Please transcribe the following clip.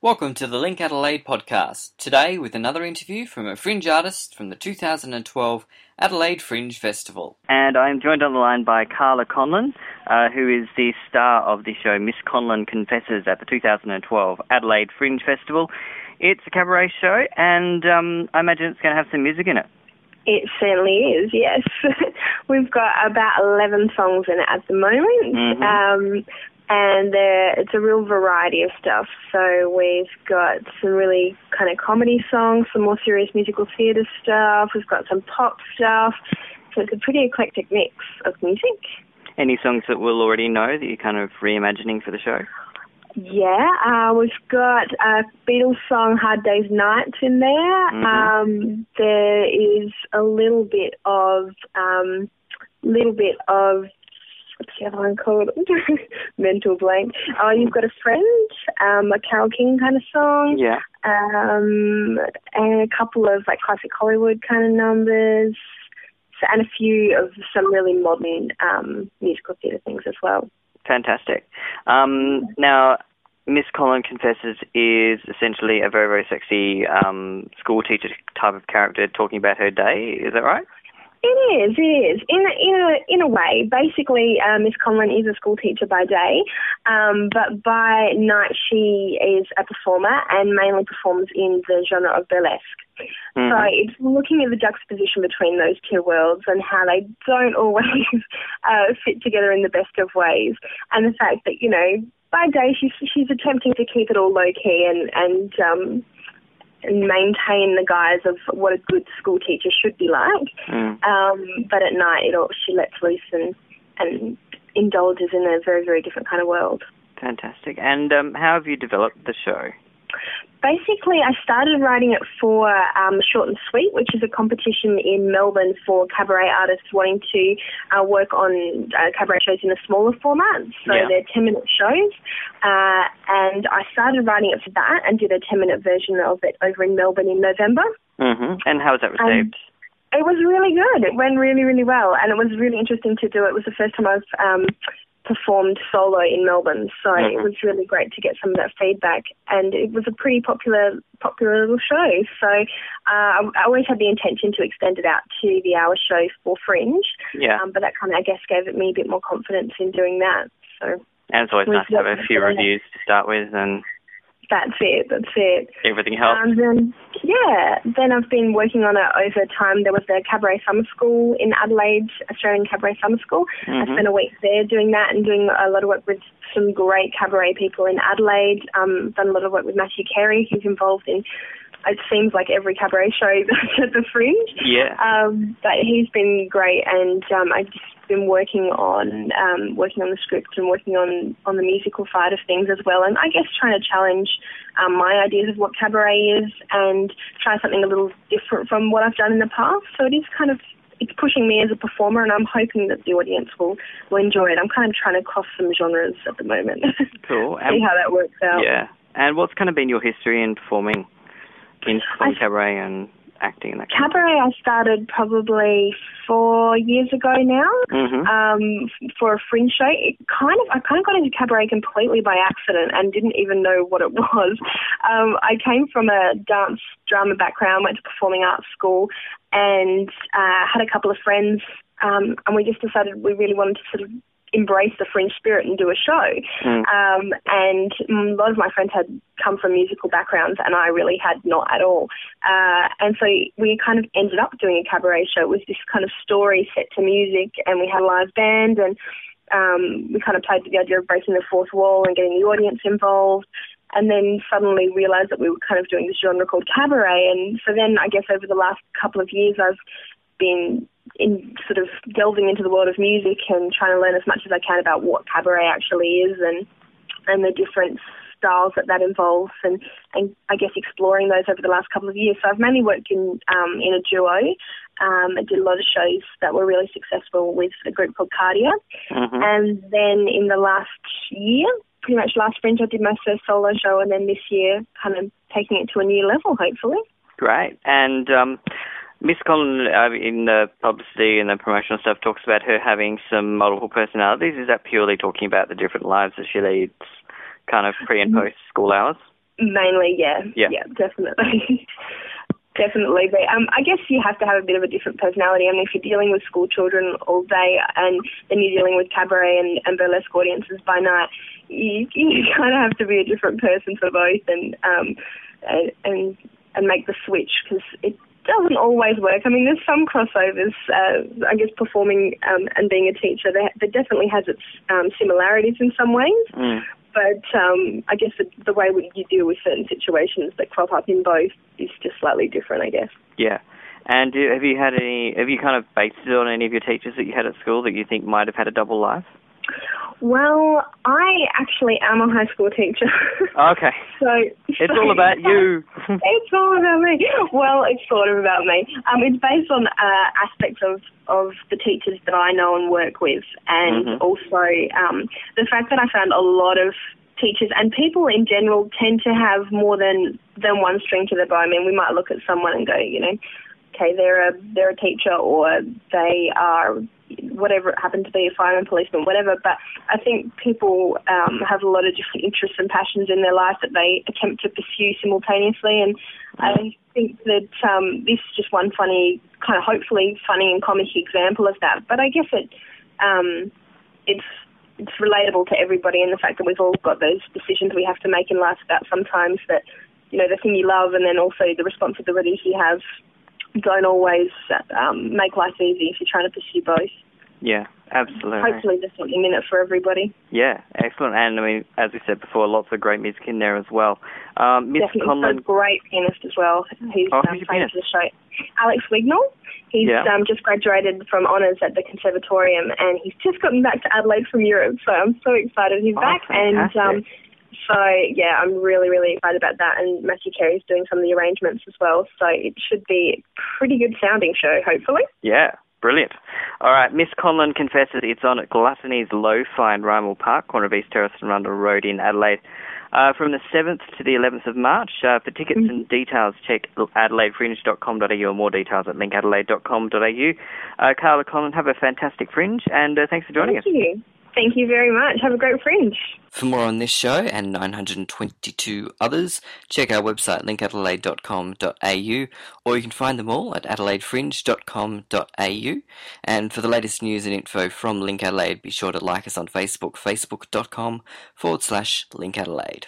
Welcome to the Link Adelaide podcast. Today, with another interview from a fringe artist from the 2012 Adelaide Fringe Festival. And I'm joined on the line by Carla Conlin, uh, who is the star of the show Miss Conlin Confesses at the 2012 Adelaide Fringe Festival. It's a cabaret show, and um, I imagine it's going to have some music in it. It certainly is, yes. We've got about 11 songs in it at the moment. Mhm. Um, and there, it's a real variety of stuff. So we've got some really kind of comedy songs, some more serious musical theatre stuff. We've got some pop stuff. So it's a pretty eclectic mix of music. Any songs that we'll already know that you're kind of reimagining for the show? Yeah, uh, we've got a Beatles song "Hard Days Nights" in there. Mhm. Um, there is a little bit of, um, little bit of what's the other one called? Mental blank. Oh, you've got a friend, um, a Carole King kind of song, Yeah. um, and a couple of like classic Hollywood kind of numbers, so, and a few of some really modern um, musical theatre things as well. Fantastic. Um, now, Miss Conlin Confesses is essentially a very, very sexy um, school teacher type of character talking about her day. Is that right? It is, it is. In a, in a in a way, basically, uh, Miss Conlin is a school teacher by day, um, but by night she is a performer and mainly performs in the genre of burlesque. Mhm. So it's looking at the juxtaposition between those two worlds and how they don't always uh, fit together in the best of ways, and the fact that you know by day she's she's attempting to keep it all low key and and um, and maintain the guise of what a good school teacher should be like. Mm. Um, but at night, it all, she lets loose and, and indulges in a very, very different kind of world. Fantastic. And um, how have you developed the show? Basically, I started writing it for um, Short and Sweet, which is a competition in Melbourne for cabaret artists wanting to uh, work on uh, cabaret shows in a smaller format. So Yeah. they're 10 minute shows. Uh, and I started writing it for that and did a 10 minute version of it over in Melbourne in November. hmm And how was that Um, received? It was really good. It went really, really well, and it was really interesting to do. It was the first time I've um, performed solo in Melbourne, so it Mhm. was really great to get some of that feedback. And it was a pretty popular, popular little show. So uh, I, I always had the intention to extend it out to the hour show for Fringe, yeah. um, but that kind of, I guess, gave it me a bit more confidence in doing that. So and it's always nice to have a few reviews to start with and that's it. That's it. everything helps. Um, then, yeah, then I've been working on it over time. There was the Cabaret Summer School in Adelaide, Australian Cabaret Summer School. I Mhm. spent a week there doing that and doing a lot of work with some great cabaret people in Adelaide. Um, done a lot of work with Matthew Carey, who's involved in, it seems like every cabaret show that's at the Fringe. yeah. Um, but he's been great, and um, I've just been working on um, working on the script and working on on the musical side of things as well. And I guess trying to challenge um, my ideas of what cabaret is and try something a little different from what I've done in the past. So it is kind of it's pushing me as a performer, and I'm hoping that the audience will will enjoy it. I'm kind of trying to cross some genres at the moment. Cool. See how that works out. yeah. And what's kind of been your history in performing in performing cabaret and acting and that Cabaret I started probably four years ago now. of hmm um, for a fringe show. It kind of, I kind of got into cabaret completely by accident and didn't even know what it was. Um, I came from a dance drama background, went to performing arts school, and uh, had a couple of friends, um, and we just decided we really wanted to sort of embrace the fringe spirit and do a show. Mm. Um, and a lot of my friends had come from musical backgrounds, and I really had not at all. Uh, and so we kind of ended up doing a cabaret show. It was this kind of story set to music, and we had a live band, and um, we kind of played with the idea of breaking the fourth wall and getting the audience involved. And then suddenly realised that we were kind of doing this genre called cabaret. And so then I guess over the last couple of years, I've been in sort of delving into the world of music and trying to learn as much as I can about what cabaret actually is and and the different styles that that involves and, and I guess exploring those over the last couple of years. So I've mainly worked in um, in a duo. Um, I did a lot of shows that were really successful with a group called Cardia. hmm And then in the last year, pretty much last Fringe, I did my first solo show, and then this year, kind of taking it to a new level, hopefully. Great. And um, Miss Conlin, uh, in the publicity and the promotional stuff, talks about her having some multiple personalities. Is that purely talking about the different lives that she leads, kind of pre and post school hours? Mainly, yeah. Yeah. Yeah, definitely. definitely. But um, I guess you have to have a bit of a different personality. I mean, if you're dealing with school children all day and then you're dealing with cabaret and, and burlesque audiences by night, you, you kind of have to be a different person for both and um, and, and and make the switch because it doesn't always work. I mean, there's some crossovers. Uh, I guess performing um, and being a teacher, there, there definitely has its um, similarities in some ways. Mm. But um, I guess the, the way we, you deal with certain situations that crop up in both is just slightly different, I guess. Yeah. And do, have you had any? Have you kind of based it on any of your teachers that you had at school that you think might have had a double life? Well, I actually am a high school teacher. Okay. so It's so- all about you. it's all about me. Well, it's sort of about me. Um, it's based on uh, aspects of, of the teachers that I know and work with, and Mhm. also um, the fact that I found a lot of teachers and people in general tend to have more than than one string to their bow. I mean, we might look at someone and go, you know, okay, they're a they're a teacher or they are whatever it happened to be, a fireman, policeman, whatever. But I think people um, have a lot of different interests and passions in their life that they attempt to pursue simultaneously. And I think that um, this is just one funny, kind of hopefully funny and comic example of that. But I guess it um, it's it's relatable to everybody in the fact that we've all got those decisions we have to make in life about sometimes that you know the thing you love and then also the responsibilities you have don't always um, make life easy if you're trying to pursue both. Yeah, absolutely. Hopefully, there's something in it for everybody. Yeah, excellent. And I mean, as we said before, lots of great music in there as well. Um, Miss Definitely, Conlin, a great pianist as well. Who's Oh, um, playing for the show? Alex Wignall. He's Yeah. um, just graduated from honours at the Conservatorium, and he's just gotten back to Adelaide from Europe. So I'm so excited he's Oh, back. And um, so yeah, I'm really really excited about that. And Matthew Carey's doing some of the arrangements as well. So it should be a pretty good sounding show, hopefully. yeah, brilliant. All right, Miss Conlin confesses it's on at Gluttony's Lo-Fi in Rymill Park, corner of East Terrace and Rundle Road in Adelaide. Uh, from the 7th to the 11th of March. Uh, for tickets Mhm. and details, check adelaidefringe.com.au or more details at linkadelaide.com.au. Uh, Carla Conlin, have a fantastic fringe, and uh, thanks for joining Thank us. you. Thank you very much. Have a great fringe. For more on this show and 922 others, check our website linkadelaide.com.au or you can find them all at adelaidefringe.com.au. And for the latest news and info from Link Adelaide, be sure to like us on Facebook, facebook.com forward slash Link Adelaide.